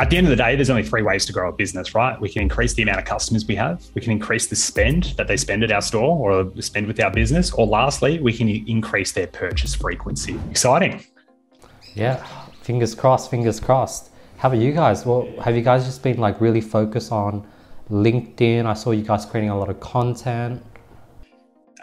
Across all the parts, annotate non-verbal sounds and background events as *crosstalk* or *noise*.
At the end of the day, there's only three ways to grow a business, right? We can increase the amount of customers we have, we can increase the spend that they spend at our store or spend with our business, or lastly, we can increase their purchase frequency. Exciting. Yeah, fingers crossed, fingers crossed. How about you guys? Well, have you guys just been like really focused on LinkedIn? I saw you guys creating a lot of content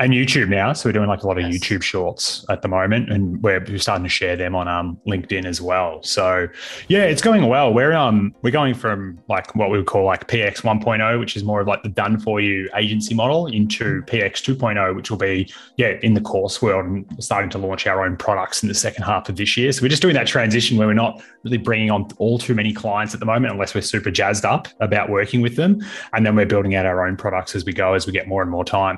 and YouTube now. So we're doing like a lot of yes. YouTube shorts at the moment, and we're, we're starting to share them on um, LinkedIn as well. So yeah, it's going well. We're um we're going from like what we would call like PX 1.0, which is more of like the done for you agency model, into PX 2.0, which will be yeah in the course world and starting to launch our own products in the second half of this year. So we're just doing that transition where we're not really bringing on all too many clients at the moment, unless we're super jazzed up about working with them, and then we're building out our own products as we go as we get more and more time.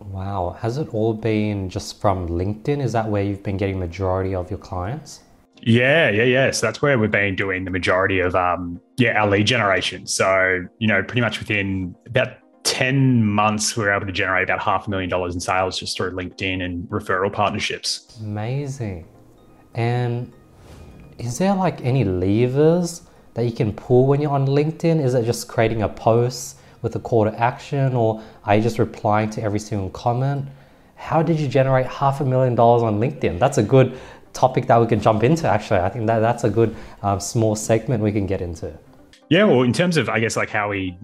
Wow. Has it all been just from LinkedIn? Is that where you've been getting majority of your clients? Yeah, yeah, yeah. So that's where we've been doing the majority of um yeah, our lead generation. So, you know, pretty much within about 10 months, we were able to generate about half a million dollars in sales just through LinkedIn and referral partnerships. Amazing. And is there like any levers that you can pull when you're on LinkedIn? Is it just creating a post with a call to action or are you just replying to every single comment? How did you generate half a million dollars on LinkedIn? That's a good topic that we can jump into actually. I think that that's a good um, small segment we can get into. Yeah, well, in terms of, I guess, like how we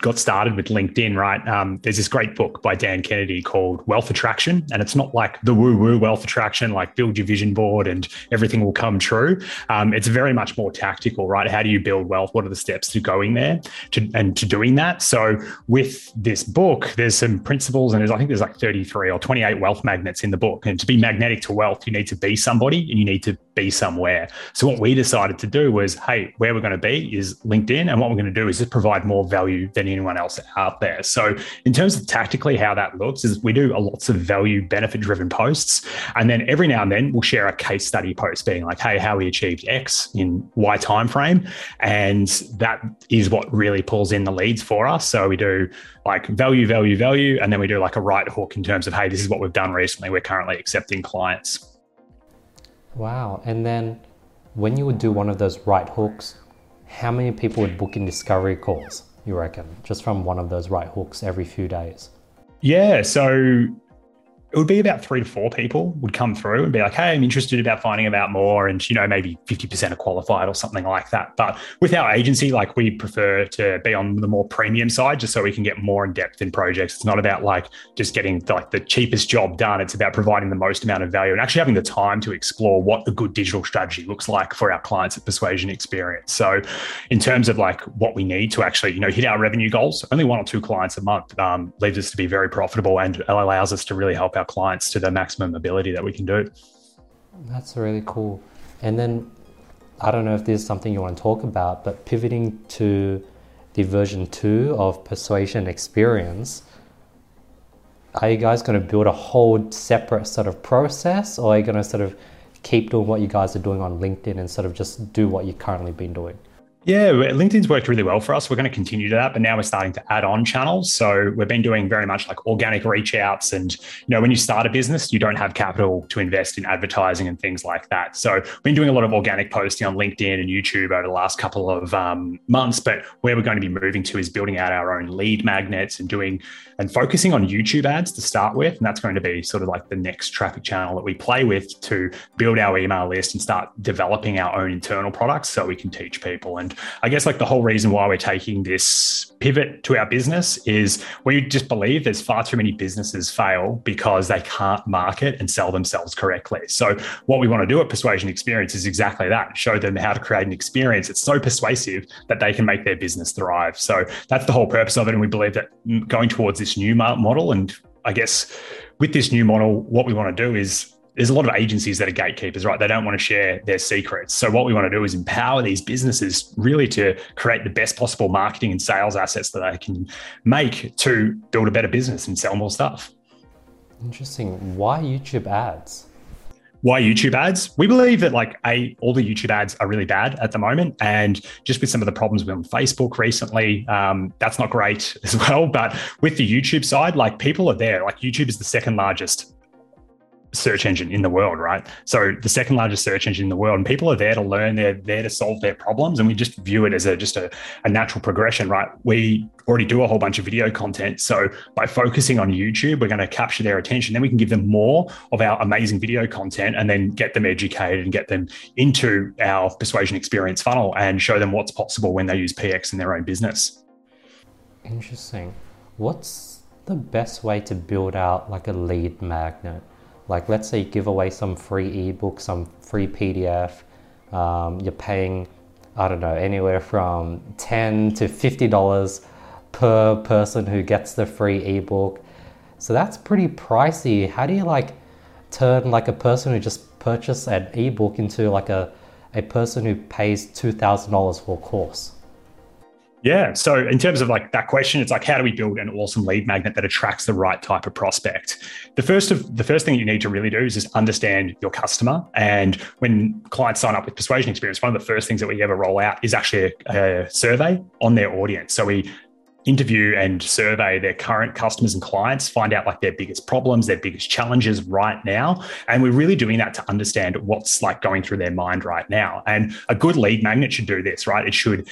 got started with LinkedIn, right? Um, there's this great book by Dan Kennedy called Wealth Attraction. And it's not like the woo woo wealth attraction, like build your vision board and everything will come true. Um, it's very much more tactical, right? How do you build wealth? What are the steps to going there to, and to doing that? So with this book, there's some principles and there's, I think there's like 33 or 28 wealth magnets in the book. And to be magnetic to wealth, you need to be somebody and you need to be somewhere. So what we decided to do was, hey, where we're going to be is LinkedIn. And what we're going to do is just provide more value than anyone else out there. So, in terms of tactically how that looks, is we do a lots of value benefit driven posts, and then every now and then we'll share a case study post, being like, "Hey, how we achieved X in Y time frame," and that is what really pulls in the leads for us. So we do like value, value, value, and then we do like a right hook in terms of, "Hey, this is what we've done recently. We're currently accepting clients." Wow, and then when you would do one of those right hooks, how many people would book in discovery calls, you reckon, just from one of those right hooks every few days? Yeah. So it would be about three to four people would come through and be like, hey, I'm interested about finding out more. And, you know, maybe 50% are qualified or something like that. But with our agency, like we prefer to be on the more premium side just so we can get more in depth in projects. It's not about like just getting like the cheapest job done. It's about providing the most amount of value and actually having the time to explore what a good digital strategy looks like for our clients at Persuasion Experience. So in terms of like what we need to actually, you know, hit our revenue goals, only one or two clients a month um, leaves us to be very profitable and allows us to really help our clients to the maximum ability that we can do. That's really cool. And then I don't know if this is something you want to talk about, but pivoting to the version two of Persuasion Experience, are you guys going to build a whole separate sort of process or are you going to sort of keep doing what you guys are doing on LinkedIn and sort of just do what you've currently been doing? Yeah, LinkedIn's worked really well for us. We're going to continue to that, but now we're starting to add on channels. So we've been doing very much like organic reach outs. And, you know, when you start a business, you don't have capital to invest in advertising and things like that. So we've been doing a lot of organic posting on LinkedIn and YouTube over the last couple of um, months. But where we're going to be moving to is building out our own lead magnets and doing and focusing on YouTube ads to start with. And that's going to be sort of like the next traffic channel that we play with to build our email list and start developing our own internal products so we can teach people. And I guess like the whole reason why we're taking this pivot to our business is we just believe there's far too many businesses fail because they can't market and sell themselves correctly. So what we want to do at Persuasion Experience is exactly that: show them how to create an experience that's so persuasive that they can make their business thrive. So that's the whole purpose of it, and we believe that mm, going towards this new model and I guess with this new model, what we want to do is there's a lot of agencies that are gatekeepers, right? They don't want to share their secrets. So what we want to do is empower these businesses really to create the best possible marketing and sales assets that they can make to build a better business and sell more stuff. Interesting. Why YouTube ads? Why YouTube ads? We believe that like a all the YouTube ads are really bad at the moment, and just with some of the problems with on Facebook recently, um, that's not great *laughs* as well. But with the YouTube side, like people are there. Like YouTube is the second largest search engine in the world, right? So the second largest search engine in the world, and people are there to learn, they're there to solve their problems, and we just view it as a just a, a natural progression, right? We already do a whole bunch of video content, so by focusing on YouTube, we're going to capture their attention. Then we can give them more of our amazing video content, and then get them educated and get them into our persuasion experience funnel and show them what's possible when they use PX in their own business. Interesting. What's the best way to build out like a lead magnet? Like, let's say you give away some free ebook, some free PDF. Um, you're paying, I don't know, anywhere from ten to fifty dollars per person who gets the free ebook. So that's pretty pricey. How do you like turn like a person who just purchased an ebook into like a a person who pays two thousand dollars for a course? Yeah. So in terms of like that question, it's like how do we build an awesome lead magnet that attracts the right type of prospect? The first of the first thing you need to really do is just understand your customer. And when clients sign up with Persuasion Experience, one of the first things that we ever roll out is actually a, a survey on their audience. So we interview and survey their current customers and clients, find out like their biggest problems, their biggest challenges right now. And we're really doing that to understand what's like going through their mind right now. And a good lead magnet should do this, right? It should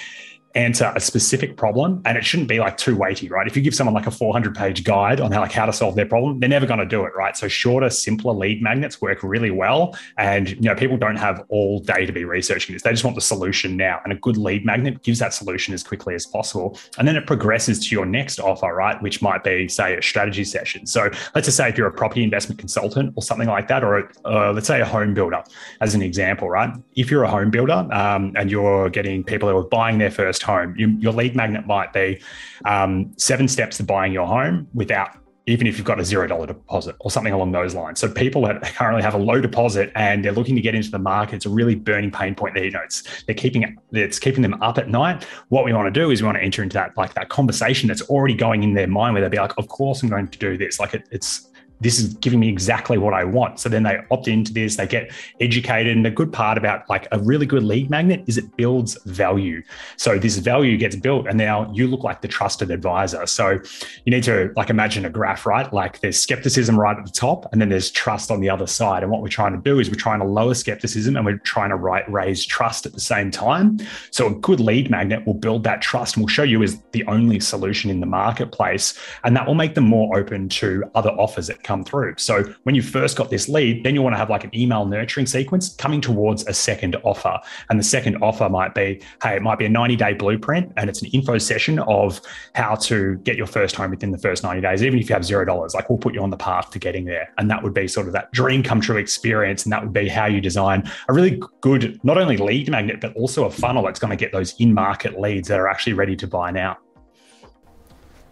answer a specific problem and it shouldn't be like too weighty right? If you give someone like a 400 page guide on how like how to solve their problem they're never going to do it right? So shorter simpler lead magnets work really well and you know people don't have all day to be researching this. They just want the solution now and a good lead magnet gives that solution as quickly as possible and then it progresses to your next offer right? Which might be say a strategy session. So let's just say if you're a property investment consultant or something like that or uh, let's say a home builder as an example right? If you're a home builder um, and you're getting people who are buying their first first home. You, your lead magnet might be um, seven steps to buying your home without even if you've got a zero dollar deposit or something along those lines. So people that currently have a low deposit and they're looking to get into the market, it's a really burning pain point there. You know, it's they're keeping it's keeping them up at night. What we want to do is we want to enter into that like that conversation that's already going in their mind where they'll be like, of course I'm going to do this. Like it, it's this is giving me exactly what I want. So then they opt into this, they get educated. And the good part about like a really good lead magnet is it builds value. So this value gets built and now you look like the trusted advisor. So you need to like imagine a graph, right? Like there's skepticism right at the top and then there's trust on the other side. And what we're trying to do is we're trying to lower skepticism and we're trying to right, raise trust at the same time. So a good lead magnet will build that trust and will show you as the only solution in the marketplace. And that will make them more open to other offers that come through. So when you first got this lead, then you want to have like an email nurturing sequence coming towards a second offer. And the second offer might be, hey, it might be a 90 day blueprint and it's an info session of how to get your first home within the first 90 days. Even if you have zero dollars, like we'll put you on the path to getting there. And that would be sort of that dream come true experience. And that would be how you design a really good, not only lead magnet, but also a funnel that's going to get those in market leads that are actually ready to buy now.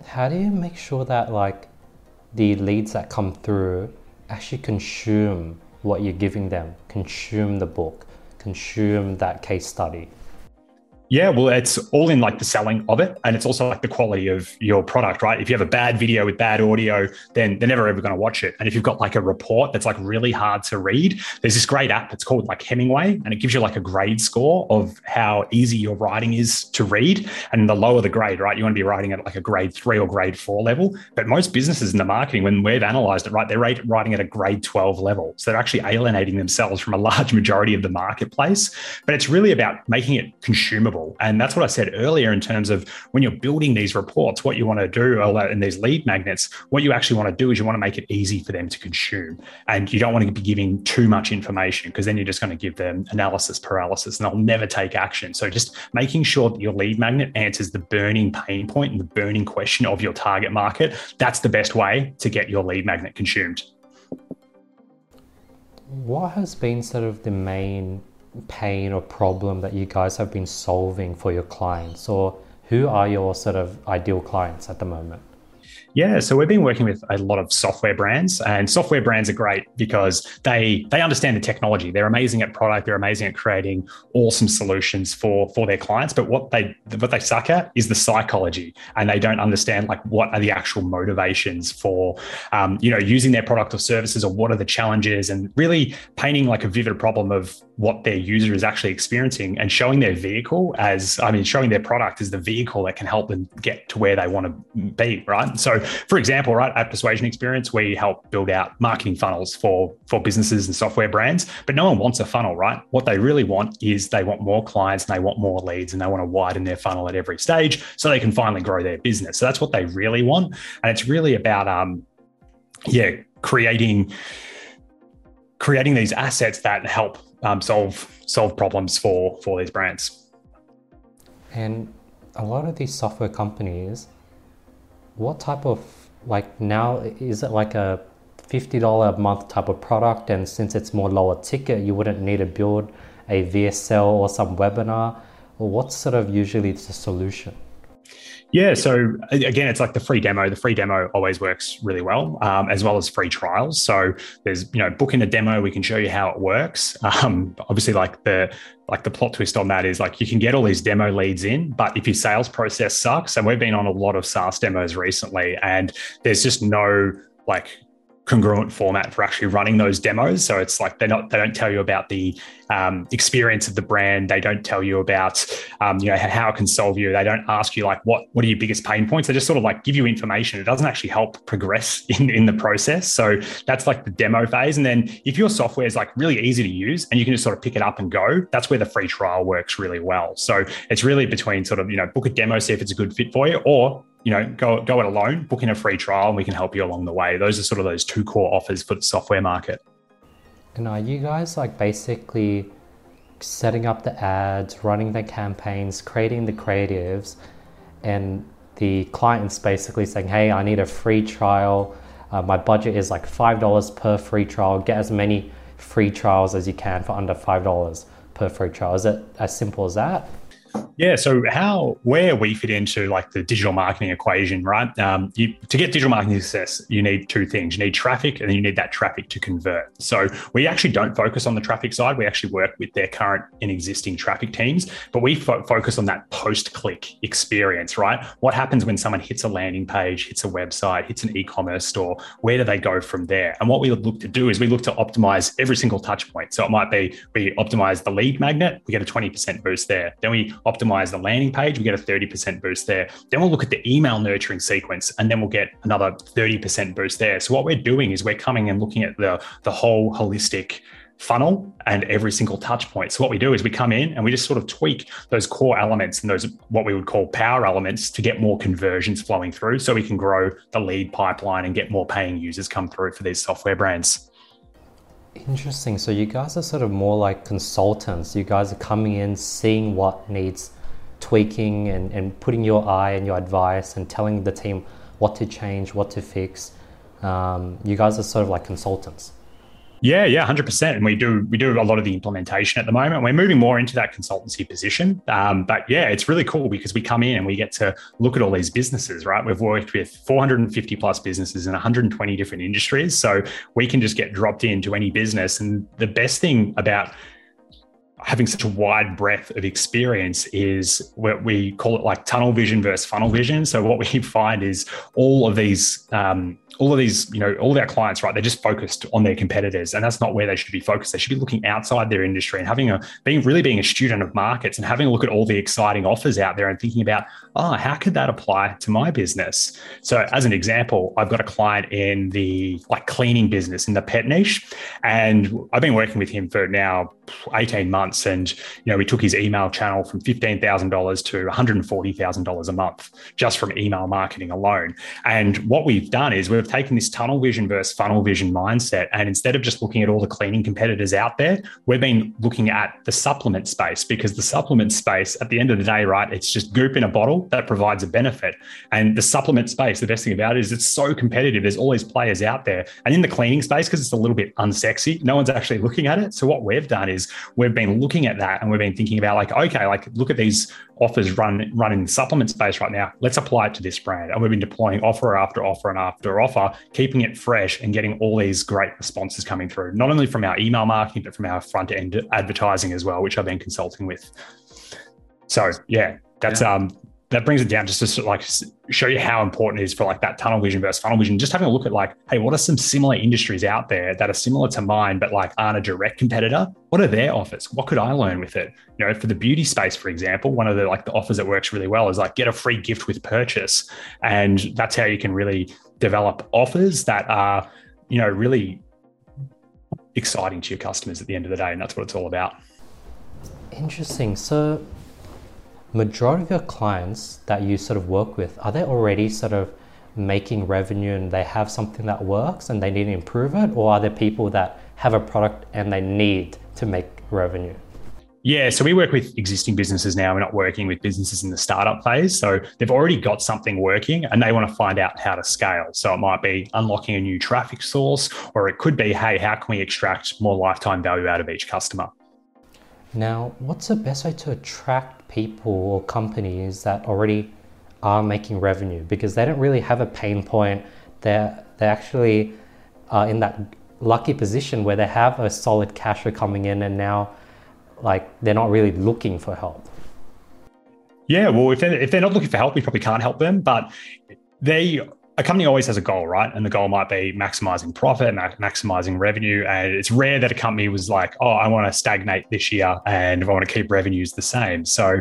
How do you make sure that like the leads that come through actually consume what you're giving them, consume the book, consume that case study. Yeah, well, it's all in like the selling of it. And it's also like the quality of your product, right? If you have a bad video with bad audio, then they're never ever going to watch it. And if you've got like a report that's like really hard to read, there's this great app that's called like Hemingway and it gives you like a grade score of how easy your writing is to read. And the lower the grade, right? You want to be writing at like a grade three or grade four level. But most businesses in the marketing, when we've analyzed it, right, they're writing at a grade 12 level. So they're actually alienating themselves from a large majority of the marketplace. But it's really about making it consumable and that's what I said earlier in terms of when you're building these reports, what you want to do in these lead magnets, what you actually want to do is you want to make it easy for them to consume. And you don't want to be giving too much information because then you're just going to give them analysis paralysis and they'll never take action. So just making sure that your lead magnet answers the burning pain point and the burning question of your target market, that's the best way to get your lead magnet consumed. What has been sort of the main pain or problem that you guys have been solving for your clients or who are your sort of ideal clients at the moment yeah, so we've been working with a lot of software brands, and software brands are great because they they understand the technology. They're amazing at product. They're amazing at creating awesome solutions for for their clients. But what they what they suck at is the psychology, and they don't understand like what are the actual motivations for um, you know using their product or services, or what are the challenges, and really painting like a vivid problem of what their user is actually experiencing and showing their vehicle as, I mean, showing their product as the vehicle that can help them get to where they want to be, right? So, for example, right, at Persuasion Experience, we help build out marketing funnels for, for businesses and software brands, but no one wants a funnel, right? What they really want is they want more clients and they want more leads and they want to widen their funnel at every stage so they can finally grow their business. So that's what they really want. And it's really about, um, yeah, creating creating these assets that help um, solve solve problems for for these brands. And a lot of these software companies, what type of like now is it like a fifty dollar a month type of product? And since it's more lower ticket, you wouldn't need to build a VSL or some webinar. What's sort of usually the solution? Yeah. So again, it's like the free demo. The free demo always works really well, um, as well as free trials. So there's, you know, booking a demo. We can show you how it works. *laughs* Um, obviously, like the like the plot twist on that is like you can get all these demo leads in, but if your sales process sucks, and we've been on a lot of SaaS demos recently, and there's just no like congruent format for actually running those demos. So it's like they're not they don't tell you about the um, experience of the brand. They don't tell you about um, you know how it can solve you. They don't ask you like what what are your biggest pain points. They just sort of like give you information. It doesn't actually help progress *laughs* in in the process. So that's like the demo phase. And then if your software is like really easy to use and you can just sort of pick it up and go, that's where the free trial works really well. So it's really between sort of you know book a demo, see if it's a good fit for you, or you know, go go it alone, book in a free trial, and we can help you along the way. Those are sort of those two core offers for the software market. And are you guys like basically setting up the ads, running the campaigns, creating the creatives, and the client's basically saying, "Hey, I need a free trial. Uh, my budget is like five dollars per free trial. Get as many free trials as you can for under five dollars per free trial." Is it as simple as that? Yeah. So how where we fit into like the digital marketing equation, right? Um, you, to get digital marketing success, you need two things. You need traffic, and then you need that traffic to convert. So we actually don't focus on the traffic side. We actually work with their current and existing traffic teams, but we fo- focus on that post-click experience, right? What happens when someone hits a landing page, hits a website, hits an e-commerce store? Where do they go from there? And what we look to do is we look to optimize every single touch point. So it might be we optimize the lead magnet, we get a 20% boost there. Then we optimize the landing page, we get a 30% boost there. Then we'll look at the email nurturing sequence and then we'll get another 30% boost there. So what we're doing is we're coming and looking at the, the whole holistic funnel and every single touch point. So what we do is we come in and we just sort of tweak those core elements and those what we would call power elements to get more conversions flowing through so we can grow the lead pipeline and get more paying users come through for these software brands. Interesting. So you guys are sort of more like consultants. You guys are coming in, seeing what needs tweaking and, and putting your eye and your advice and telling the team what to change, what to fix. Um, you guys are sort of like consultants. Yeah, yeah, hundred percent. And we do we do a lot of the implementation at the moment. We're moving more into that consultancy position. Um, but yeah, it's really cool because we come in and we get to look at all these businesses. Right, we've worked with 450 plus businesses in 120 different industries, so we can just get dropped into any business. And the best thing about having such a wide breadth of experience is what we call it like tunnel vision versus funnel vision. So what we *laughs* find is all of these um, all of these, you know, all of our clients, right, they're just focused on their competitors, and that's not where they should be focused. They should be looking outside their industry and having a being really being a student of markets and having a look at all the exciting offers out there and thinking about, oh, how could that apply to my business? So, as an example, I've got a client in the like cleaning business in the pet niche, and I've been working with him for now 18 months, and you know, we took his email channel from fifteen thousand dollars to one hundred forty thousand dollars a month just from email marketing alone. And what we've done is we've taken this tunnel vision versus funnel vision mindset. And instead of just looking at all the cleaning competitors out there, we've been looking at the supplement space because the supplement space, at the end of the day, right, it's just goop in a bottle that provides a benefit. And the supplement space, the best thing about it is it's so competitive. There's all these players out there. And in the cleaning space, because it's a little bit unsexy, no one's actually looking at it. So what we've done is we've been looking at that and we've been thinking about like, okay, like look at these offers run run in the supplement space right now. Let's apply it to this brand. And we've been deploying offer after offer and after offer, keeping it fresh and getting all these great responses coming through, not only from our email marketing, but from our front end advertising as well, which I've been consulting with. So yeah, that's yeah. um that brings it down just to like show you how important it is for like that tunnel vision versus funnel vision. Just having a look at like, hey, what are some similar industries out there that are similar to mine, but like aren't a direct competitor? What are their offers? What could I learn with it? You know, for the beauty space, for example, one of the like the offers that works really well is like get a free gift with purchase, and that's how you can really develop offers that are, you know, really exciting to your customers at the end of the day, and that's what it's all about. Interesting. So majority of your clients that you sort of work with, are they already sort of making revenue and they have something that works and they need to improve it? Or are there people that have a product and they need to make revenue? Yeah, so we work with existing businesses now. We're not working with businesses in the startup phase. So they've already got something working and they want to find out how to scale. So it might be unlocking a new traffic source, or it could be, hey, how can we extract more lifetime value out of each customer? Now, what's the best way to attract people or companies that already are making revenue because they don't really have a pain point. They're, they actually are in that lucky position where they have a solid cash flow coming in and now like they're not really looking for help. Yeah, well, if they're, if they're not looking for help, we probably can't help them. But they a company always has a goal, right? And the goal might be maximizing profit, ma- maximizing revenue. And it's rare that a company was like, oh, I want to stagnate this year and I want to keep revenues the same. So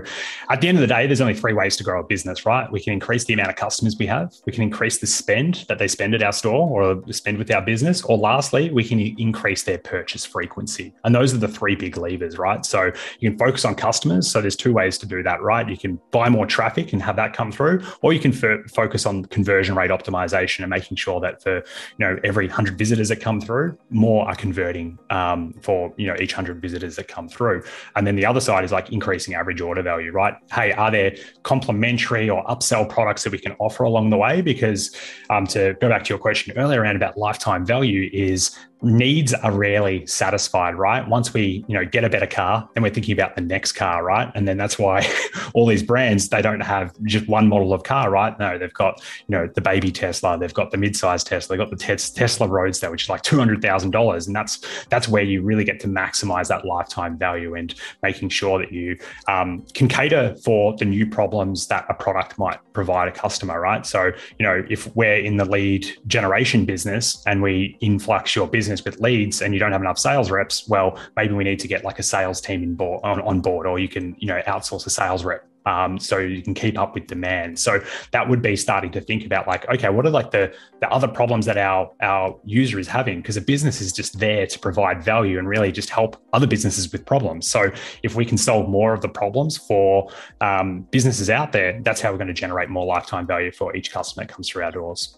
at the end of the day, there's only three ways to grow a business, right? We can increase the amount of customers we have, we can increase the spend that they spend at our store or spend with our business, or lastly, we can increase their purchase frequency. And those are the three big levers, right? So you can focus on customers. So there's two ways to do that, right? You can buy more traffic and have that come through, or you can f- focus on conversion rate optimization optimization and making sure that for you know every 100 visitors that come through more are converting um, for you know each 100 visitors that come through. And then the other side is like increasing average order value right? Hey are there complementary or upsell products that we can offer along the way? Because um, to go back to your question earlier around about lifetime value is needs are rarely satisfied right? Once we you know get a better car then we're thinking about the next car right? And then that's why *laughs* all these brands they don't have just one model of car right? No they've got you know the baby tesla they've got the mid-sized tesla they've got the tesla roadster which is like $200000 and that's that's where you really get to maximize that lifetime value and making sure that you um, can cater for the new problems that a product might provide a customer right? So you know if we're in the lead generation business and we influx your business business with leads and you don't have enough sales reps, well, maybe we need to get like a sales team in board, on, on board, or you can, you know, outsource a sales rep um, so you can keep up with demand. So that would be starting to think about like, okay, what are like the the other problems that our our user is having? Because a business is just there to provide value and really just help other businesses with problems. So if we can solve more of the problems for um, businesses out there, that's how we're going to generate more lifetime value for each customer that comes through our doors.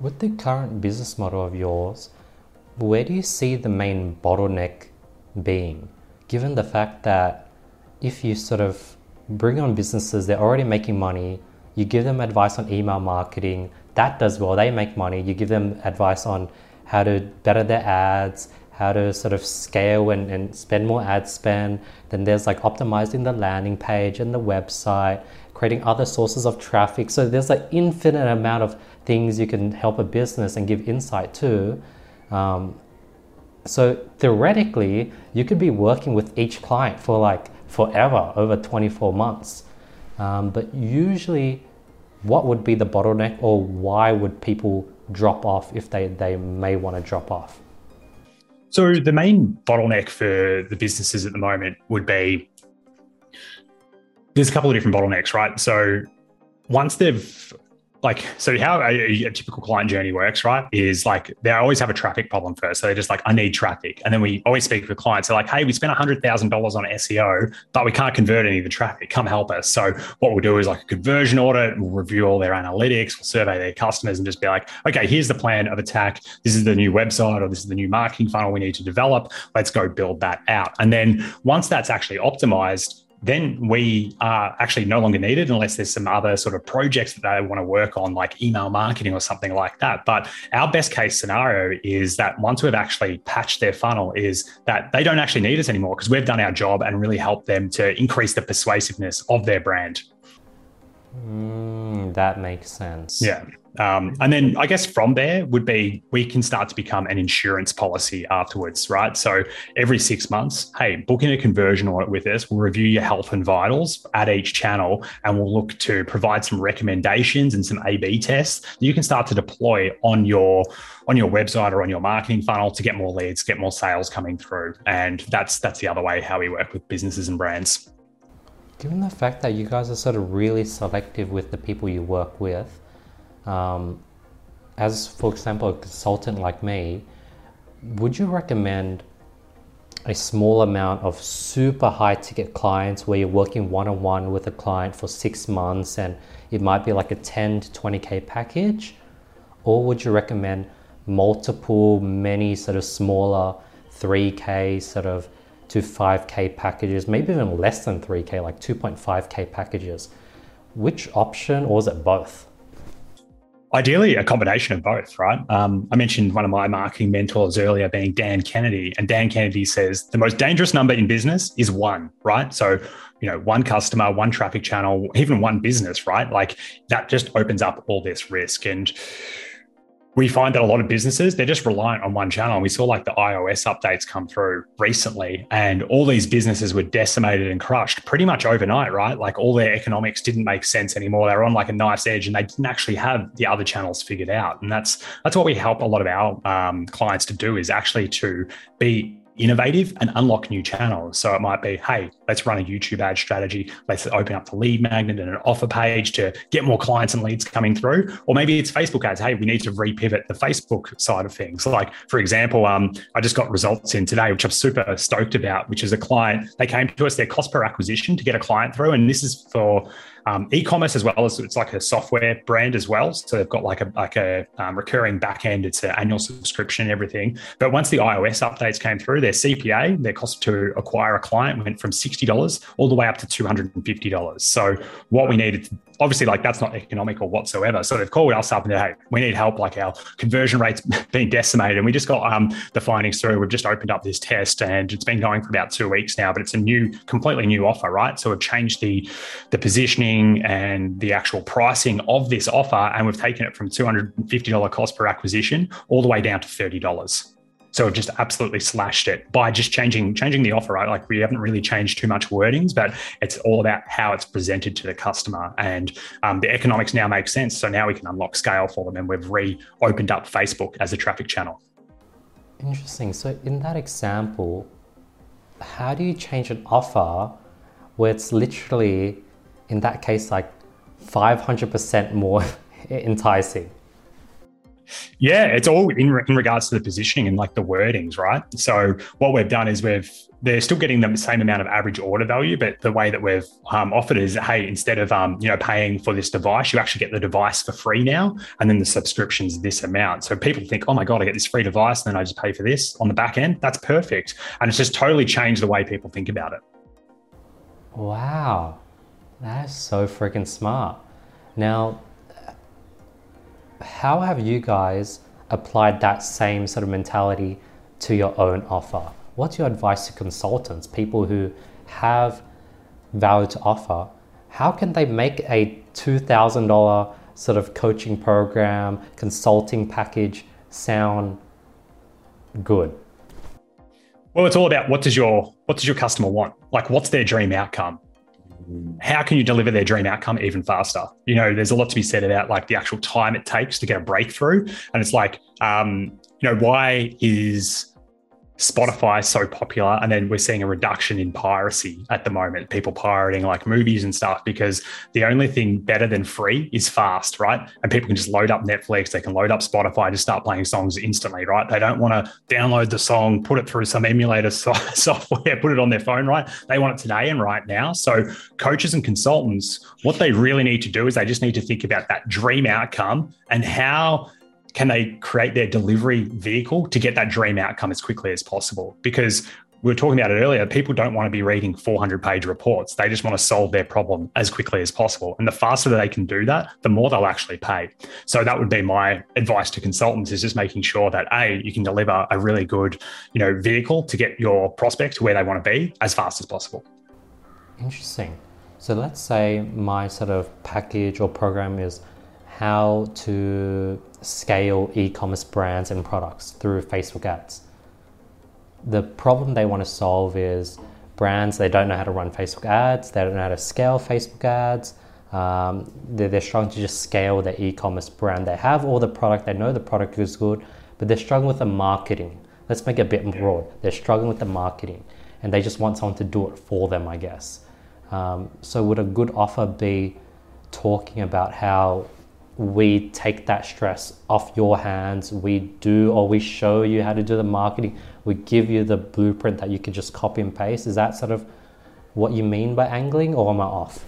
With the current business model of yours, where do you see the main bottleneck being, given the fact that if you sort of bring on businesses, they're already making money, you give them advice on email marketing, that does well, they make money, you give them advice on how to better their ads, how to sort of scale and, and spend more ad spend. Then there's like optimizing the landing page and the website, creating other sources of traffic. So there's an infinite amount of things you can help a business and give insight to. Um, so theoretically, you could be working with each client for like forever, over 24 months. Um, but usually, what would be the bottleneck, or why would people drop off if they, they may want to drop off? So, the main bottleneck for the businesses at the moment would be there's a couple of different bottlenecks, right? So, once they've like so how a, a, typical client journey works right is like they always have a traffic problem first. So they're just like i need traffic. And then we always speak with clients. They're like hey we spent $100000 on seo but we can't convert any of the traffic. Come help us. So what we'll do is like a conversion audit. We'll review all their analytics. We'll survey their customers and just be like okay here's the plan of attack. This is the new website or this is the new marketing funnel we need to develop. Let's go build that out. And then once that's actually optimized then we are actually no longer needed unless there's some other sort of projects that they want to work on, like email marketing or something like that. But our best case scenario is that once we've actually patched their funnel, is that they don't actually need us anymore because we've done our job and really helped them to increase the persuasiveness of their brand. Mm, that makes sense. Yeah. Um, and then I guess from there would be we can start to become an insurance policy afterwards, right? So every six months, hey, book in a conversion audit with us. We'll review your health and vitals at each channel, and we'll look to provide some recommendations and some A/B tests that you can start to deploy on your on your website or on your marketing funnel to get more leads, get more sales coming through. And that's that's the other way how we work with businesses and brands. Given the fact that you guys are sort of really selective with the people you work with, um, as for example, a consultant like me, would you recommend a small amount of super high ticket clients where you're working one on one with a client for six months and it might be like a 10 to 20k package? Or would you recommend multiple, many sort of smaller 3k sort of to 5k packages, maybe even less than 3k, like 2.5k packages? Which option, or is it both? Ideally, a combination of both, right? Um, I mentioned one of my marketing mentors earlier being Dan Kennedy, and Dan Kennedy says the most dangerous number in business is one, right? So, you know, one customer, one traffic channel, even one business, right? Like that just opens up all this risk. And we find that a lot of businesses they're just reliant on one channel. And we saw like the iOS updates come through recently, and all these businesses were decimated and crushed pretty much overnight, right? Like all their economics didn't make sense anymore. They were on like a knife's edge, and they didn't actually have the other channels figured out. And that's that's what we help a lot of our um, clients to do is actually to be innovative and unlock new channels. So it might be, hey, let's run a YouTube ad strategy. Let's open up the lead magnet and an offer page to get more clients and leads coming through. Or maybe it's Facebook ads. Hey, we need to repivot the Facebook side of things. Like, for example, um, I just got results in today, which I'm super stoked about, which is a client. They came to us, their cost per acquisition to get a client through. And this is for um, e-commerce as well as it's like a software brand as well. So they've got like a like a um, recurring backend. It's an annual subscription and everything. But once the iOS updates came through, their CPA, their cost to acquire a client went from sixty dollars all the way up to two hundred and fifty dollars. So what we needed obviously like that's not economical whatsoever. So they've called us up and said, hey, we need help. Like our conversion rates *laughs* being decimated, and we just got um, the findings through. We've just opened up this test, and it's been going for about two weeks now. But it's a new, completely new offer, right? So we've changed the the positioning and the actual pricing of this offer, and we've taken it from two hundred and fifty dollar cost per acquisition all the way down to thirty dollars. So we've just absolutely slashed it by just changing changing the offer, right? Like we haven't really changed too much wordings, but it's all about how it's presented to the customer, and um, the economics now make sense. So now we can unlock scale for them, and we've reopened up Facebook as a traffic channel. Interesting. So in that example, how do you change an offer where it's literally, in that case, like 500% more *laughs* enticing? Yeah, it's all in, in regards to the positioning and like the wordings, right? So what we've done is we've they're still getting the same amount of average order value, but the way that we've um, offered is, hey, instead of um, you know paying for this device, you actually get the device for free now, and then the subscription's this amount. So people think, oh my god, I get this free device, and then I just pay for this on the back end. That's perfect, and it's just totally changed the way people think about it. Wow, that is so freaking smart. Now, how have you guys applied that same sort of mentality to your own offer? What's your advice to consultants, people who have value to offer? How can they make a $2,000 sort of coaching program, consulting package sound good? Well, it's all about what does your what does your customer want? Like what's their dream outcome? How can you deliver their dream outcome even faster? You know, there's a lot to be said about like the actual time it takes to get a breakthrough. And it's like, um, you know, why is Spotify is so popular, and then we're seeing a reduction in piracy at the moment. People pirating like movies and stuff because the only thing better than free is fast, right? And people can just load up Netflix, they can load up Spotify, just start playing songs instantly, right? They don't want to download the song, put it through some emulator so- *laughs* software, put it on their phone, right? They want it today and right now. So coaches and consultants, what they really need to do is they just need to think about that dream outcome and how can they create their delivery vehicle to get that dream outcome as quickly as possible? Because we were talking about it earlier, people don't want to be reading 400 page reports. They just want to solve their problem as quickly as possible. And the faster that they can do that, the more they'll actually pay. So that would be my advice to consultants is just making sure that A, you can deliver a really good, you know, vehicle to get your prospect to where they want to be as fast as possible. Interesting. So let's say my sort of package or program is how to scale e-commerce brands and products through Facebook ads. The problem they want to solve is brands they don't know how to run Facebook ads, they don't know how to scale Facebook ads. Um, they're, they're struggling to just scale the e-commerce brand. They have all the product, they know the product is good, but they're struggling with the marketing. Let's make it a bit broad. They're struggling with the marketing, and they just want someone to do it for them, I guess. Um, so would a good offer be talking about how we take that stress off your hands. We do, or we show you how to do the marketing. We give you the blueprint that you can just copy and paste. Is that sort of what you mean by angling, or am I off?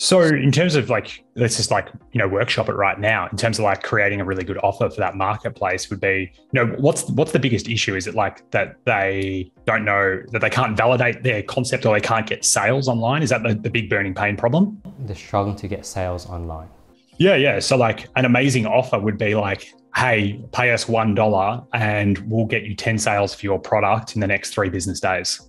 So, in terms of like, let's just like, you know, workshop it right now. In terms of like creating a really good offer for that marketplace, would be, you know, what's what's the biggest issue? Is it like that they don't know that they can't validate their concept or they can't get sales online? Is that the, the big burning pain problem? They're struggling to get sales online. Yeah, yeah. So like an amazing offer would be like, hey, pay us one dollar and we'll get you 10 sales for your product in the next three business days.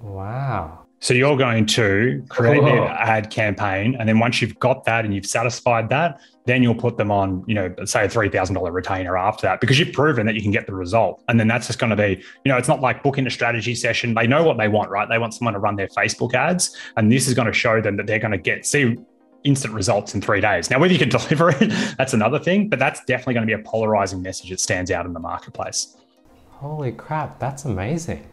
Wow. So you're going to create an ad campaign, and then once you've got that and you've satisfied that, then you'll put them on, you know, say a three thousand dollar retainer after that because you've proven that you can get the result. And then that's just going to be, you know, it's not like booking a strategy session. They know what they want, right? They want someone to run their Facebook ads, and this is going to show them that they're going to get see instant results in three days. Now, whether you can *laughs* deliver it, that's another thing, but that's definitely going to be a polarizing message that stands out in the marketplace. Holy crap, that's amazing.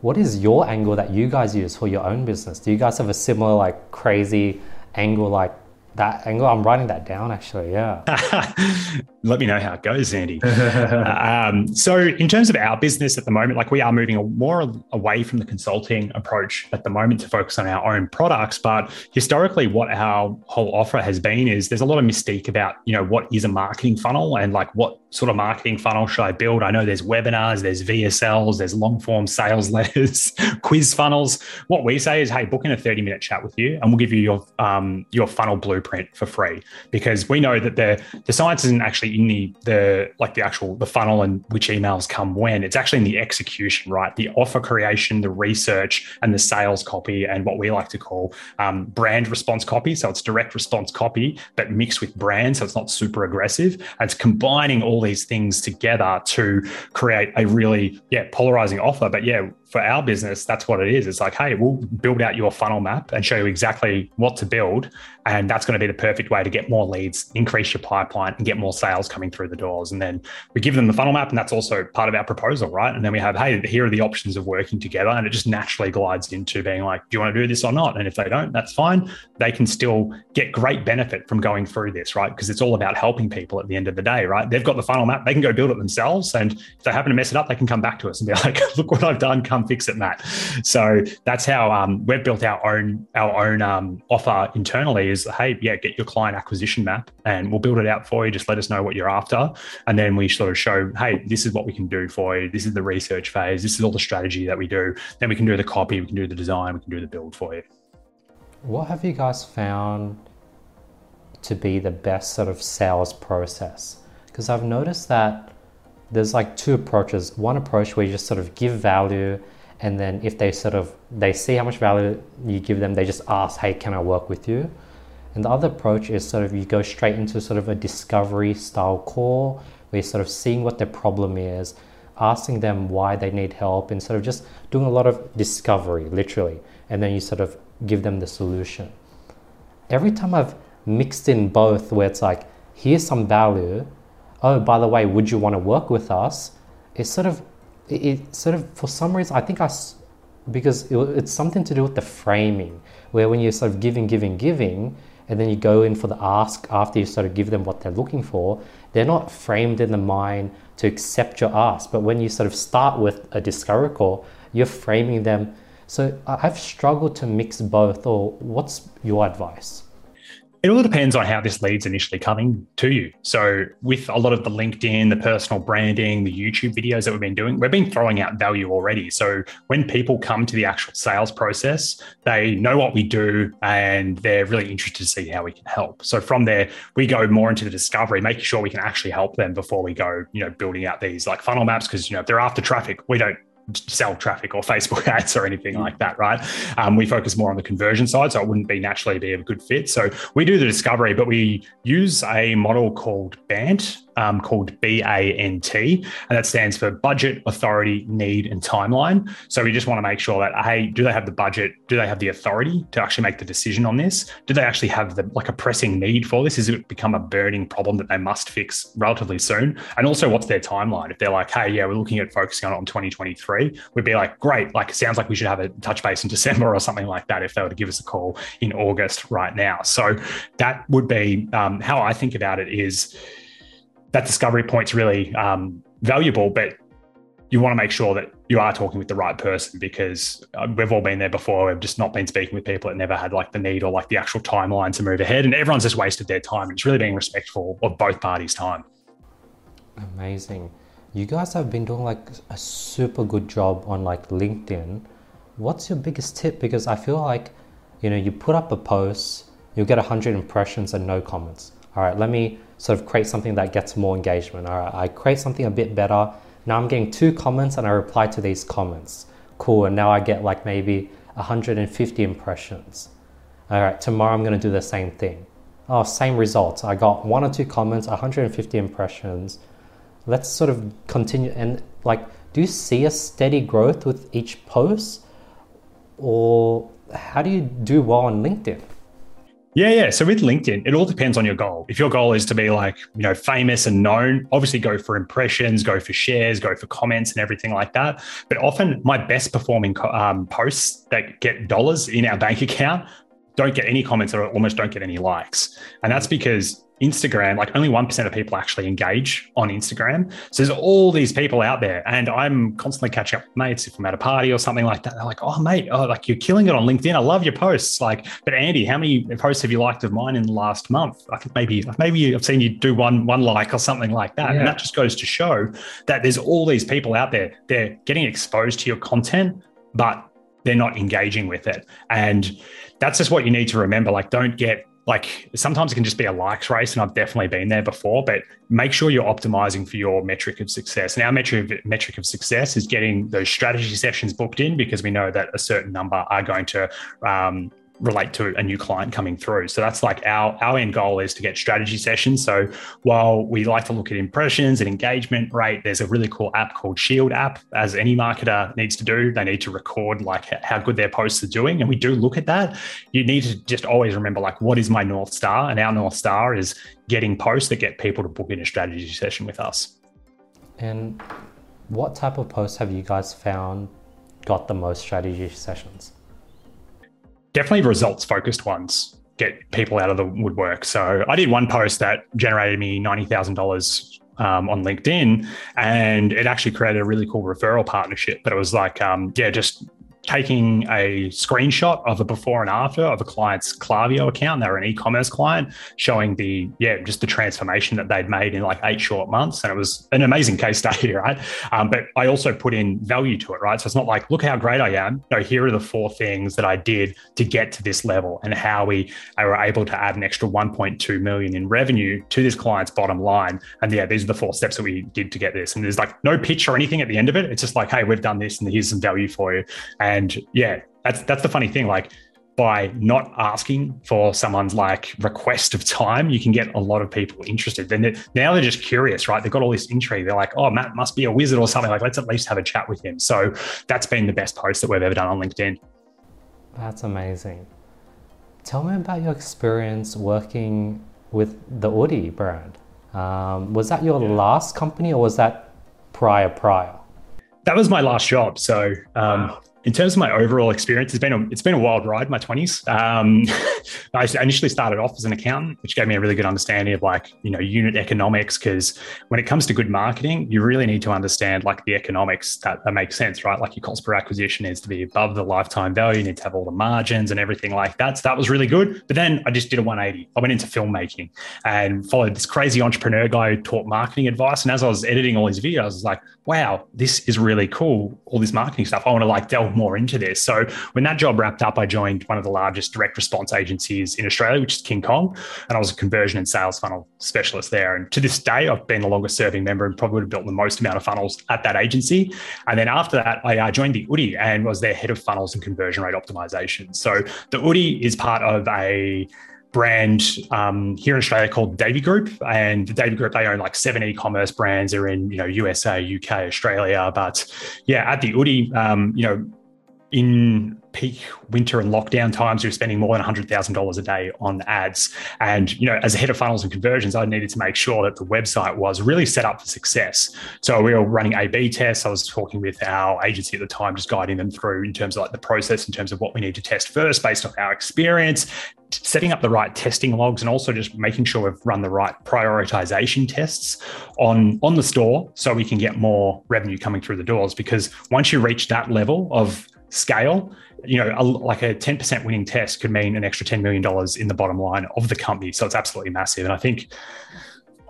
What is your angle that you guys use for your own business? Do you guys have a similar, like, crazy angle like that angle. I'm writing that down actually. Yeah. *laughs* Let me know how it goes, Andy. um, so, in terms of our business at the moment, like we are moving more away from the consulting approach at the moment to focus on our own products. But historically, what our whole offer has been is there's a lot of mystique about, you know, what is a marketing funnel and like what sort of marketing funnel should I build? I know there's webinars, there's VSLs, there's long form sales *laughs* letters, quiz funnels. What we say is, hey, book in a 30 minute chat with you and we'll give you your um, your funnel blueprint for free because we know that the the science isn't actually in the the like the actual the funnel and which emails come when. It's actually in the execution, right? The offer creation, the research, and the sales copy, and what we like to call um, brand response copy. So it's direct response copy, but mixed with brand, so it's not super aggressive. And it's combining all these things together to create a really yeah polarizing offer. But yeah, for our business, that's what it is. It's like, hey, we'll build out your funnel map and show you exactly what to build. And that's going to be the perfect way to get more leads, increase your pipeline, and get more sales coming through the doors. And then we give them the funnel map, and that's also part of our proposal, right? And then we have, hey, here are the options of working together. And it just naturally glides into being like, do you want to do this or not? And if they don't, that's fine. They can still get great benefit from going through this, right? Because it's all about helping people at the end of the day, right? They've got the funnel map, they can go build it themselves. And if they happen to mess it up, they can come back to us and be *laughs* like, look what I've done, come fix it, Matt. So that's how um, we've built our own our own um, offer internally. Is hey, yeah, get your client acquisition map, and we'll build it out for you. Just let us know what you're after, and then we sort of show, hey, this is what we can do for you. This is the research phase. This is all the strategy that we do. Then we can do the copy, we can do the design, we can do the build for you. What have you guys found to be the best sort of sales process? Because I've noticed that there's like two approaches. One approach where you just sort of give value and then if they sort of they see how much value you give them, they just ask, "Hey, can I work with you?" And the other approach is sort of you go straight into sort of a discovery style call where you're sort of seeing what their problem is, asking them why they need help, and sort of just doing a lot of discovery, literally, and then you sort of give them the solution. Every time I've mixed in both, where it's like, here's some value, oh, by the way, would you want to work with us? It's sort of it, it sort of for some reason I think I because it, it's something to do with the framing where when you're sort of giving, giving, giving, and then you go in for the ask after you sort of give them what they're looking for, they're not framed in the mind to accept your ask. But when you sort of start with a discovery call, you're framing them. So I've struggled to mix both, or what's your advice? It all depends on how this lead's initially coming to you. So, with a lot of the LinkedIn, the personal branding, the YouTube videos that we've been doing, we've been throwing out value already. So, when people come to the actual sales process, they know what we do and they're really interested to see how we can help. So, from there, we go more into the discovery, making sure we can actually help them before we go, you know, building out these like funnel maps. Because, you know, if they're after traffic, we don't sell traffic or Facebook *laughs* ads or anything like that, right? Um, we focus more on the conversion side, so it wouldn't be naturally be a good fit. So we do the discovery, but we use a model called BANT, um, called BANT, and that stands for budget, authority, need, and timeline. So we just want to make sure that hey, do they have the budget? Do they have the authority to actually make the decision on this? Do they actually have the like a pressing need for this? Is it become a burning problem that they must fix relatively soon? And also, what's their timeline? If they're like, hey, yeah, we're looking at focusing on it on 2023, we'd be like, great, like it sounds like we should have a touch base in December or something like that if they were to give us a call in August right now. So that would be um, how I think about it is that discovery point's really um, valuable, but you want to make sure that you are talking with the right person because uh, we've all been there before. We've just not been speaking with people that never had like the need or like the actual timeline to move ahead, and everyone's just wasted their time. It's really being respectful of both parties' time. Amazing. You guys have been doing like a super good job on like LinkedIn. What's your biggest tip? Because I feel like, you know, you put up a post, you'll get 100 impressions and no comments. All right, let me sort of create something that gets more engagement. Right, I create something a bit better. Now I'm getting two comments and I reply to these comments. Cool, and now I get like maybe 150 impressions. All right, tomorrow I'm gonna do the same thing. Oh, same results. I got one or two comments, 150 impressions. Let's sort of continue and like, do you see a steady growth with each post? Or how do you do well on LinkedIn? Yeah, yeah. So with LinkedIn, it all depends on your goal. If your goal is to be like, you know, famous and known, obviously go for impressions, go for shares, go for comments and everything like that. But often my best performing um, posts that get dollars in our bank account don't get any comments or almost don't get any likes. And that's because Instagram, like only 1% of people actually engage on Instagram. So there's all these people out there. And I'm constantly catching up with mates if I'm at a party or something like that. They're like, oh, mate, oh, like you're killing it on LinkedIn. I love your posts. Like, but Andy, how many posts have you liked of mine in the last month? I think maybe, maybe I've seen you do one, one like or something like that. Yeah. And that just goes to show that there's all these people out there. They're getting exposed to your content, but they're not engaging with it. And that's just what you need to remember. Like, don't get like sometimes it can just be a likes race and i've definitely been there before but make sure you're optimizing for your metric of success. And our metric, metric of success is getting those strategy sessions booked in because we know that a certain number are going to um, relate to a new client coming through. So that's like our our end goal is to get strategy sessions. So while we like to look at impressions and engagement rate, there's a really cool app called Shield app. As any marketer needs to do, they need to record like how good their posts are doing, and we do look at that. You need to just always remember like what is my north star, and our north star is getting posts that get people to book in a strategy session with us. And what type of posts have you guys found got the most strategy sessions? Definitely results focused ones get people out of the woodwork. So I did one post that generated me $90,000 um, on LinkedIn and it actually created a really cool referral partnership. But it was like, um, yeah, just taking a screenshot of a before and after of a client's Klaviyo account. They're an e-commerce client showing the, yeah, just the transformation that they'd made in like eight short months. And it was an amazing case study, *laughs* right? Um, but I also put in value to it, right? So it's not like, look how great I am. No, here are the four things that I did to get to this level and how we were able to add an extra 1.2 million in revenue to this client's bottom line. And yeah, these are the four steps that we did to get this. And there's like no pitch or anything at the end of it. It's just like, hey, we've done this and here's some value for you. And and yeah, that's that's the funny thing. Like by not asking for someone's like request of time, you can get a lot of people interested. Then now they're just curious, right? They've got all this intrigue. They're like, oh, Matt must be a wizard or something. Like, let's at least have a chat with him. So that's been the best post that we've ever done on LinkedIn. That's amazing. Tell me about your experience working with the Oodie brand. Um, was that your yeah. last company or was that prior prior? That was my last job. So um, wow in terms of my overall experience, it's been a, it's been a wild ride. My twenties. Um, *laughs* I initially started off as an accountant, which gave me a really good understanding of like you know unit economics. Because when it comes to good marketing, you really need to understand like the economics that, that makes sense, right? Like your cost per acquisition needs to be above the lifetime value. You need to have all the margins and everything like that. So that was really good. But then I just did a 180. I went into filmmaking and followed this crazy entrepreneur guy who taught marketing advice. And as I was editing all these videos, I was like, wow, this is really cool. All this marketing stuff. I want to like delve more into this. So when that job wrapped up, I joined one of the largest direct response agencies in Australia, which is King Kong. And I was a conversion and sales funnel specialist there. And to this day, I've been the longest serving member and probably would have built the most amount of funnels at that agency. And then after that, I uh, joined the Oodie and was their head of funnels and conversion rate optimization. So the Oodie is part of a brand um, here in Australia called Davie Group. And the Davie Group, they own like seven e-commerce brands. They're in, you know, USA, UK, Australia. But yeah, at the Oodie, um, you know, in peak winter and lockdown times, you're spending more than $100,000 a day on ads. And, you know, as a head of funnels and conversions, I needed to make sure that the website was really set up for success. So we were running A B tests. I was talking with our agency at the time, just guiding them through in terms of like the process, in terms of what we need to test first based off our experience, setting up the right testing logs and also just making sure we've run the right prioritization tests on on the store so we can get more revenue coming through the doors because once you reach that level of scale you know a, like a 10% winning test could mean an extra $10 million in the bottom line of the company so it's absolutely massive and i think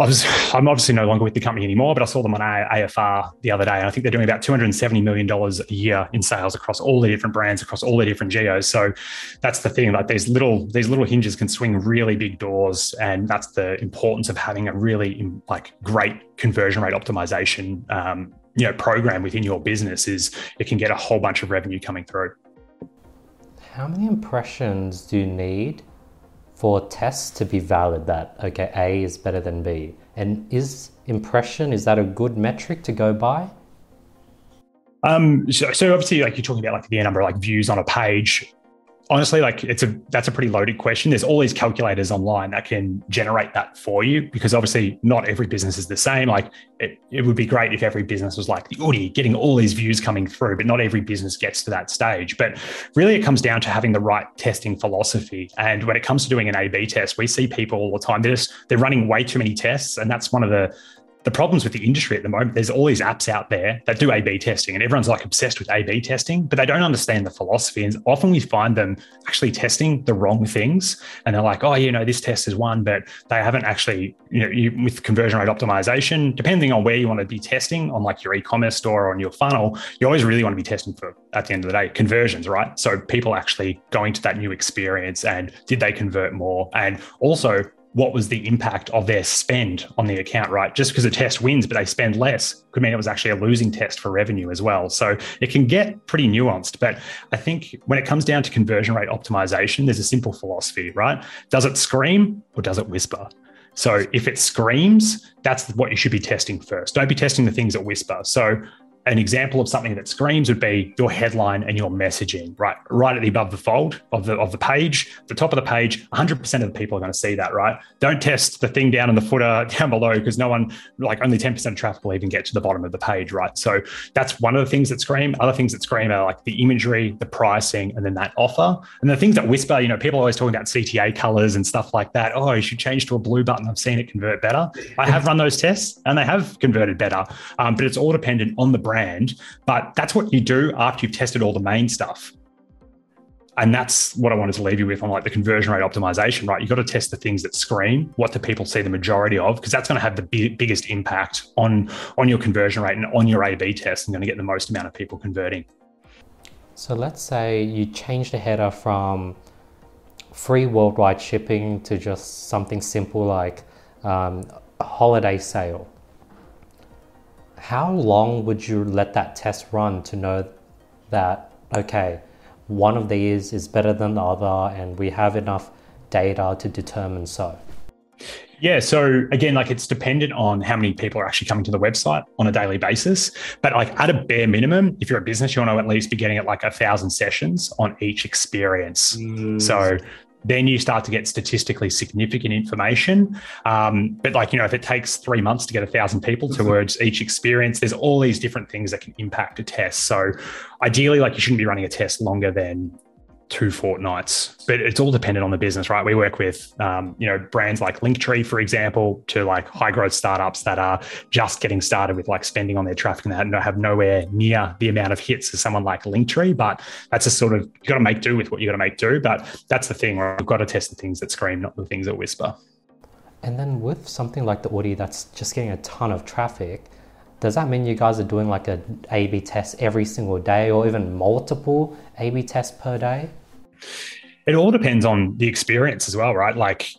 I was, *laughs* I'm obviously no longer with the company anymore, but I saw them on AFR the other day, and I think they're doing about 270 million dollars a year in sales across all the different brands, across all the different geos. So that's the thing. Like these little these little hinges can swing really big doors, and that's the importance of having a really like great conversion rate optimization, um, you know, program within your business. Is it can get a whole bunch of revenue coming through. How many impressions do you need for tests to be valid that okay A is better than B? And is impression is that a good metric to go by? Um, so, so obviously, like you're talking about, like the number of like views on a page honestly like it's a that's a pretty loaded question. There's all these calculators online that can generate that for you because obviously not every business is the same. Like it, it would be great if every business was like the Oodie getting all these views coming through but not every business gets to that stage. But really it comes down to having the right testing philosophy. And when it comes to doing an a b test we see people all the time. They're just they're running way too many tests. And that's one of the the problems with the industry at the moment, there's all these apps out there that do A B testing, and everyone's like obsessed with A B testing, but they don't understand the philosophy. And often we find them actually testing the wrong things. And they're like, oh, you know, this test is one, but they haven't actually, you know, you, with conversion rate optimization, depending on where you want to be testing on like your e commerce store or on your funnel, you always really want to be testing for, at the end of the day, conversions, right? So people actually going to that new experience and did they convert more? And also, what was the impact of their spend on the account, right? Just because a test wins, but they spend less could mean it was actually a losing test for revenue as well. So it can get pretty nuanced. But I think when it comes down to conversion rate optimization, there's a simple philosophy, right? Does it scream or does it whisper? So if it screams, that's what you should be testing first. Don't be testing the things that whisper. So an example of something that screams would be your headline and your messaging, right? Right at the above the fold of the of the page, the top of the page, 100% of the people are going to see that, right? Don't test the thing down in the footer *laughs* down below because no one, like only 10% of traffic will even get to the bottom of the page, right? So that's one of the things that scream. Other things that scream are like the imagery, the pricing, and then that offer. And the things that whisper, you know, people are always talking about CTA colors and stuff like that. Oh, you should change to a blue button. I've seen it convert better. I have run those tests and they have converted better, um, but it's all dependent on the brand. But that's what you do after you've tested all the main stuff. And that's what I wanted to leave you with on like the conversion rate optimization, right? You've got to test the things that scream. What do people see the majority of? Because that's going to have the big, biggest impact on on your conversion rate and on your A/B test, and going to get the most amount of people converting. So let's say you change the header from free worldwide shipping to just something simple like um, holiday sale how long would you let that test run to know that, okay, one of these is better than the other and we have enough data to determine so? Yeah. So again, like it's dependent on how many people are actually coming to the website on a daily basis. But like at a bare minimum, if you're a business, you want to at least be getting at like a thousand sessions on each experience. Mm. So then you start to get statistically significant information. Um, but like, you know, if it takes three months to get a thousand people mm-hmm. towards each experience, there's all these different things that can impact a test. So ideally, like you shouldn't be running a test longer than two fortnights, but it's all dependent on the business, right? We work with, um, you know, brands like Linktree, for example, to like high growth startups that are just getting started with like spending on their traffic and that have nowhere near the amount of hits as someone like Linktree. But that's a sort of, you got to make do with what you got to make do. But that's the thing, right? We've got to test the things that scream, not the things that whisper. And then with something like the Oodie that's just getting a ton of traffic, does that mean you guys are doing like a A/B test every single day, or even multiple A/B tests per day? It all depends on the experience as well, right? Like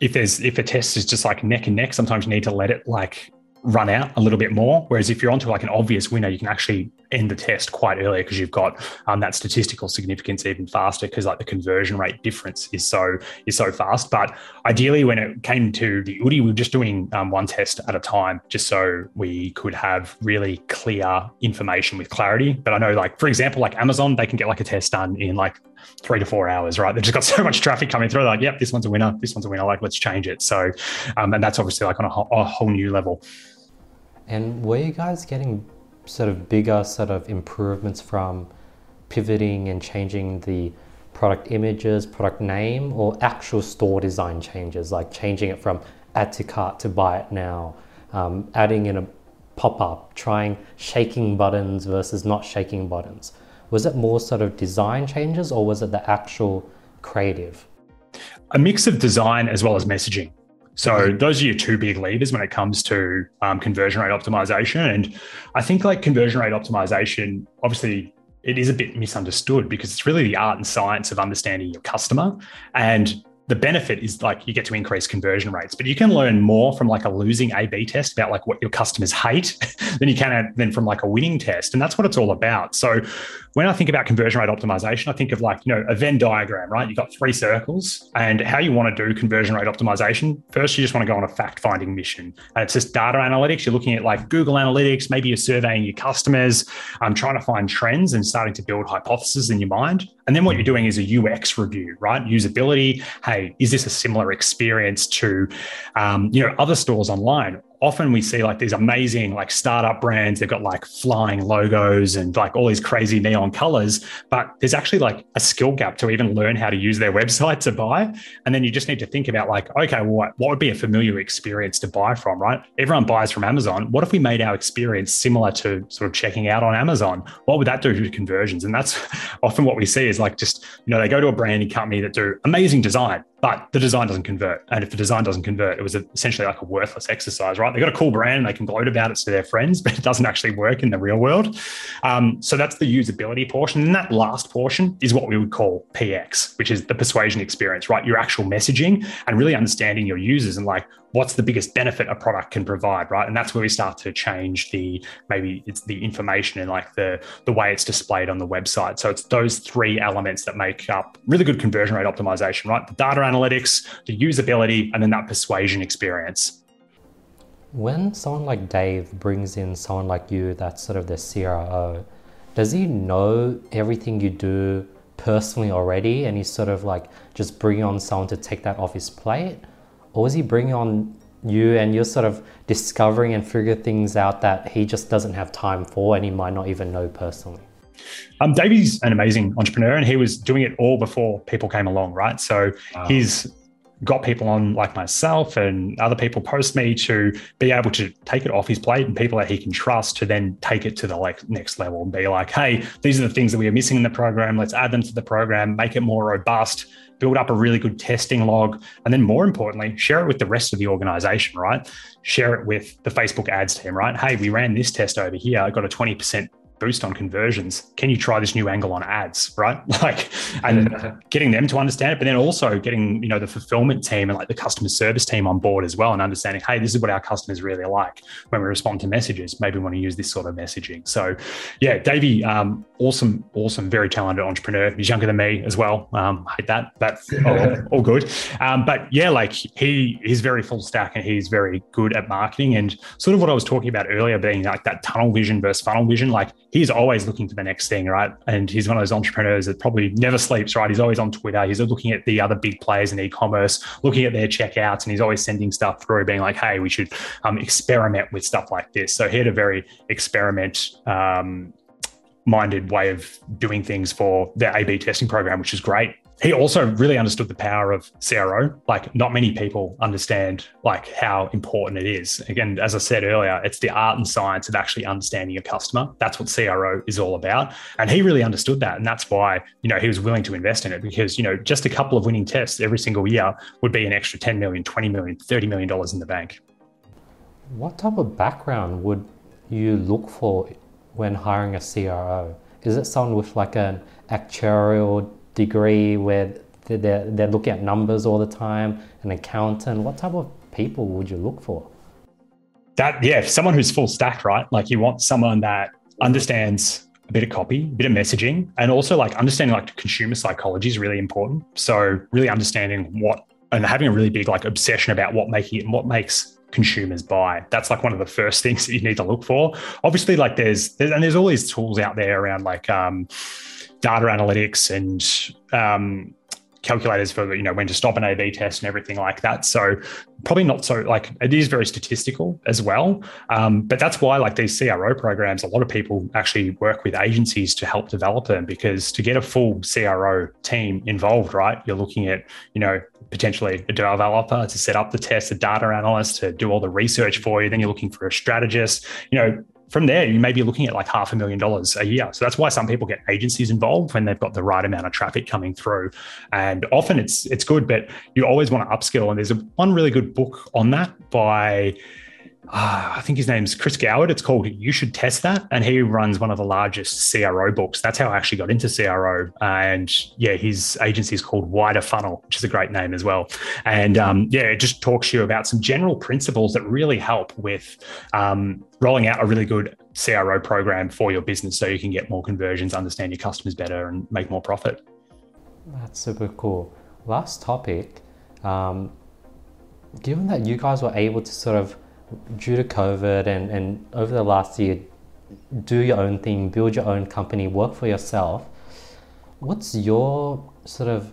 if there's if a test is just like neck and neck, sometimes you need to let it like run out a little bit more. Whereas if you're onto like an obvious winner, you can actually end the test quite early because you've got um, that statistical significance even faster because like the conversion rate difference is so is so fast. But ideally, when it came to the Oodie, we were just doing um, one test at a time, just so we could have really clear information with clarity. But I know, like for example, like Amazon, they can get like a test done in like three to four hours, right? They've just got *laughs* so much traffic coming through. Like, yep, this one's a winner. This one's a winner. Like, let's change it. So, um, and that's obviously like on a a whole new level. And were you guys getting sort of bigger sort of improvements from pivoting and changing the product images, product name, or actual store design changes, like changing it from add to cart to buy it now, um, adding in a pop up, trying shaking buttons versus not shaking buttons? Was it more sort of design changes or was it the actual creative? A mix of design as well as messaging. So those are your two big levers when it comes to um, conversion rate optimization. And I think like conversion rate optimization, obviously it is a bit misunderstood because it's really the art and science of understanding your customer. And the benefit is like you get to increase conversion rates, but you can learn more from like a losing A/B test about like what your customers hate *laughs* than you can than from like a winning test, and that's what it's all about. So when I think about conversion rate optimization, I think of like you know a Venn diagram, right? You've got three circles, and how you want to do conversion rate optimization. First, you just want to go on a fact finding mission, and it's just data analytics. You're looking at like Google Analytics, maybe you're surveying your customers, um, trying to find trends and starting to build hypotheses in your mind. And then what you're doing is a UX review, right? Usability. Hey, is this a similar experience to, um, you know, other stores online? Often we see like these amazing like startup brands. They've got like flying logos and like all these crazy neon colors but there's actually like a skill gap to even learn how to use their *laughs* website to buy. And then you just need to think about like okay well what, what would be a familiar experience to buy from right? Everyone buys from amazon. What if we made our experience similar to sort of checking out on amazon? What would that do to conversions? And that's *laughs* often what we see is like just you know they go to a branding company that do amazing design but the design doesn't convert. And if the design doesn't convert, it was essentially like a worthless exercise, right? They got a cool brand and they can gloat about it to their friends, *laughs* but it doesn't actually work in the real world. Um, so that's the usability portion. And that last portion is what we would call PX, which is the persuasion experience, right? Your actual messaging and really understanding your users and like, what's the biggest benefit a product can provide right? And that's where we start to change the maybe it's the information and like the the way it's displayed on the website. So it's those three elements that make up really good conversion rate optimization right? The data analytics the usability and then that persuasion experience. When someone like dave brings in someone like you that's sort of the cro does he know everything you do personally already? And he's sort of like just bringing on someone to take that off his plate or is he bringing on you and you're sort of discovering and figure things out that he just doesn't have time for and he might not even know personally? Um, Davie's an amazing entrepreneur and he was doing it all before people came along, right? So wow. he's got people on like myself and other people post me to be able to take it off his plate and people that he can trust to then take it to the like next level and be like, hey, these are the things that we are missing in the program. Let's add them to the program, make it more robust, build up a really good testing log, and then more importantly, share it with the rest of the organization, right? Share it with the Facebook ads team, right? Hey, we ran this test over here. I got a 20% boost on conversions. Can you try this new angle on ads, right? *laughs* Like, and *laughs* getting them to understand it, but then also getting you know the fulfillment team and like the customer service team on board as well, and understanding, hey, this is what our customers really like when we respond to messages. Maybe we want to use this sort of messaging. So, yeah, Davie, um, awesome, awesome, very talented entrepreneur. He's younger than me as well. Um, I hate that, but all, *laughs* all good. Um, but yeah, like he he's very full stack and he's very good at marketing and sort of what I was talking about earlier, being like that tunnel vision versus funnel vision, like he's always looking for the next thing, right? And he's one of those entrepreneurs that probably never sleeps, right? He's always on Twitter. He's looking at the other big players in e-commerce, looking at their checkouts, and he's always sending stuff through, being like, "Hey, we should um, experiment with stuff like this." So he had a very experiment. Um, minded way of doing things for their A B testing program, which is great he also really understood the power of CRO. Like not many people understand like how important it is. Again, as I said earlier, it's the art and science of actually understanding your customer. That's what CRO is all about. And he really understood that. And that's why, you know, he was willing to invest in it because, you know, just a couple of winning tests every single year would be an extra 10 million, 20 million, 30 million dollars in the bank. What type of background would you look for when hiring a CRO? Is it someone with like an actuarial degree where they're, they're looking at numbers all the time, an accountant. What type of people would you look for? That yeah, someone who's full stack, right? Like you want someone that understands a bit of copy, a bit of messaging, and also like understanding like consumer psychology is really important. So really understanding what and having a really big like obsession about what making it and what makes consumers buy. That's like one of the first *laughs* things that you need to look for. Obviously, like there's, there's and there's all these tools out there around like um, data analytics and um, calculators for you know when to stop an A/B test and everything like that. So probably not so like it is very statistical as well. Um, but that's why like these CRO programs, a lot of people actually work with agencies to help develop them because to get a full CRO team involved, right? You're looking at you know potentially a developer to set up the test, a data analyst to do all the research for you. Then you're looking for a strategist. You know, from there, you may be looking at like half a million dollars a year. So that's why some people get agencies involved when they've got the right amount of traffic coming through. And often it's it's good, but you always want to upskill. And there's a, one really good book on that by uh, I think his name's Chris Goward. It's called You Should Test That. And he runs one of the largest CRO books. That's how I actually got into CRO. And yeah, his agency is called Wider Funnel, which is a great name as well. And um, yeah, it just talks to you about some general principles that really help with um, rolling out a really good CRO program for your business so you can get more conversions, understand your customers better, and make more profit. That's super cool. Last topic. Um, given that you guys were able to sort of due to COVID and, and over the last year, do your own thing, build your own company, work for yourself. What's your sort of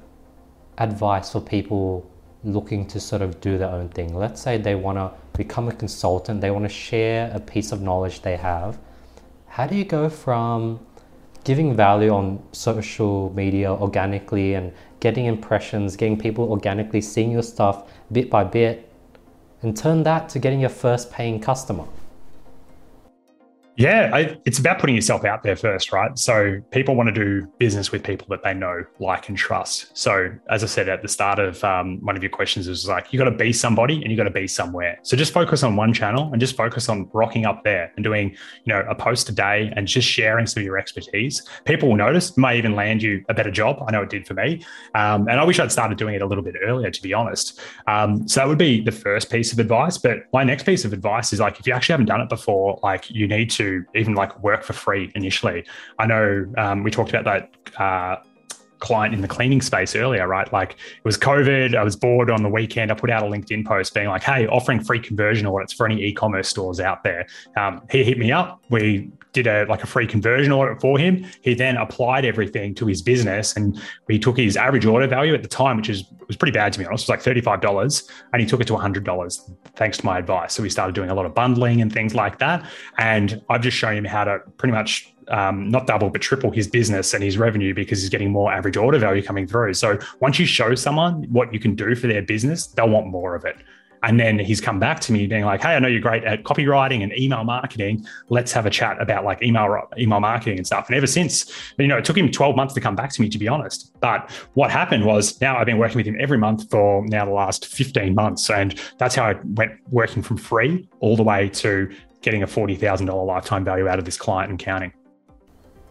advice for people looking to sort of do their own thing? Let's say they want to become a consultant, they want to share a piece of knowledge they have. How do you go from giving value on social media organically and getting impressions, getting people organically seeing your stuff bit by bit and turn that to getting your first paying customer. Yeah, I, it's about putting yourself out there first, right? So people want to do business with people that they know, like, and trust. So as I said at the start of um, one of your questions, was like you got to be somebody and you got to be somewhere. So just focus on one channel and just focus on rocking up there and doing, you know, a post a day and just sharing some of your expertise. People will notice. May even land you a better job. I know it did for me, um, and I wish I'd started doing it a little bit earlier, to be honest. Um, so that would be the first piece of advice. But my next piece of advice is like if you actually haven't done it before, like you need to even like work for free initially. I know um, we talked about that. Uh, client in the cleaning space earlier, right? Like it was COVID. I was bored on the weekend. I put out a LinkedIn post being like, hey, offering free conversion audits for any e-commerce stores out there. Um, he hit me up. We did a like a free conversion audit for him. He then applied everything to his business and we took his average order value at the time, which is was pretty bad to be honest. It was like $35 and he took it to $100 thanks to my advice. So we started doing a lot of bundling and things like that. And I've just shown him how to pretty much um, not double but triple his business and his revenue because he's getting more average order value coming through. So once you show someone what you can do for their business, they'll want more of it. And then he's come back to me being like, "Hey, I know you're great at copywriting and email marketing. Let's have a chat about like email email marketing and stuff." And ever since, you know, it took him 12 months to come back to me, to be honest. But what happened was now I've been working with him every month for now the last 15 months, and that's how I went working from free all the way to getting a $40,000 lifetime value out of this client and counting.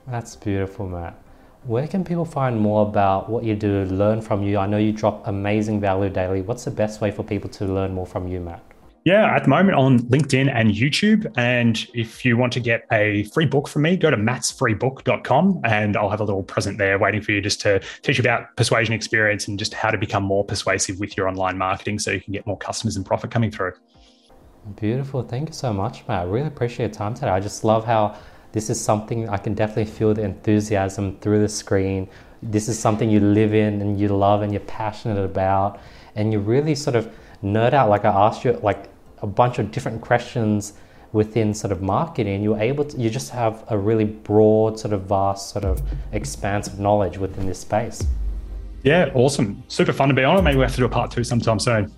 That's beautiful, Matt. Where can people find more about what you do, learn from you? I know you drop amazing value daily. What's the best way for people to learn more from you, Matt? Yeah, at the moment on LinkedIn and YouTube. And if you want to get a free book from me, go to mattsfreebook.com and I'll have a little present there waiting for you just to teach you about persuasion experience and just how to become more persuasive with your online marketing so you can get more customers and profit coming through. Beautiful. Thank you so much, Matt. I really appreciate your time today. I just love how this is something I can definitely feel the enthusiasm through the screen. This is something you live in and you love and you're passionate about, and you really sort of nerd out. Like I asked you like a bunch of different questions within sort of marketing. You're able to, you just have a really broad, sort of vast, sort of expansive knowledge within this space. Yeah, awesome. Super fun to be on. Maybe we have to do a part two sometime soon.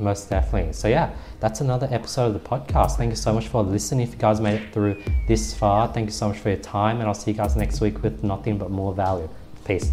Most definitely. So, yeah, that's another episode of the podcast. Thank you so much for listening. If you guys made it through this far, thank you so much for your time. And I'll see you guys next week with nothing but more value. Peace.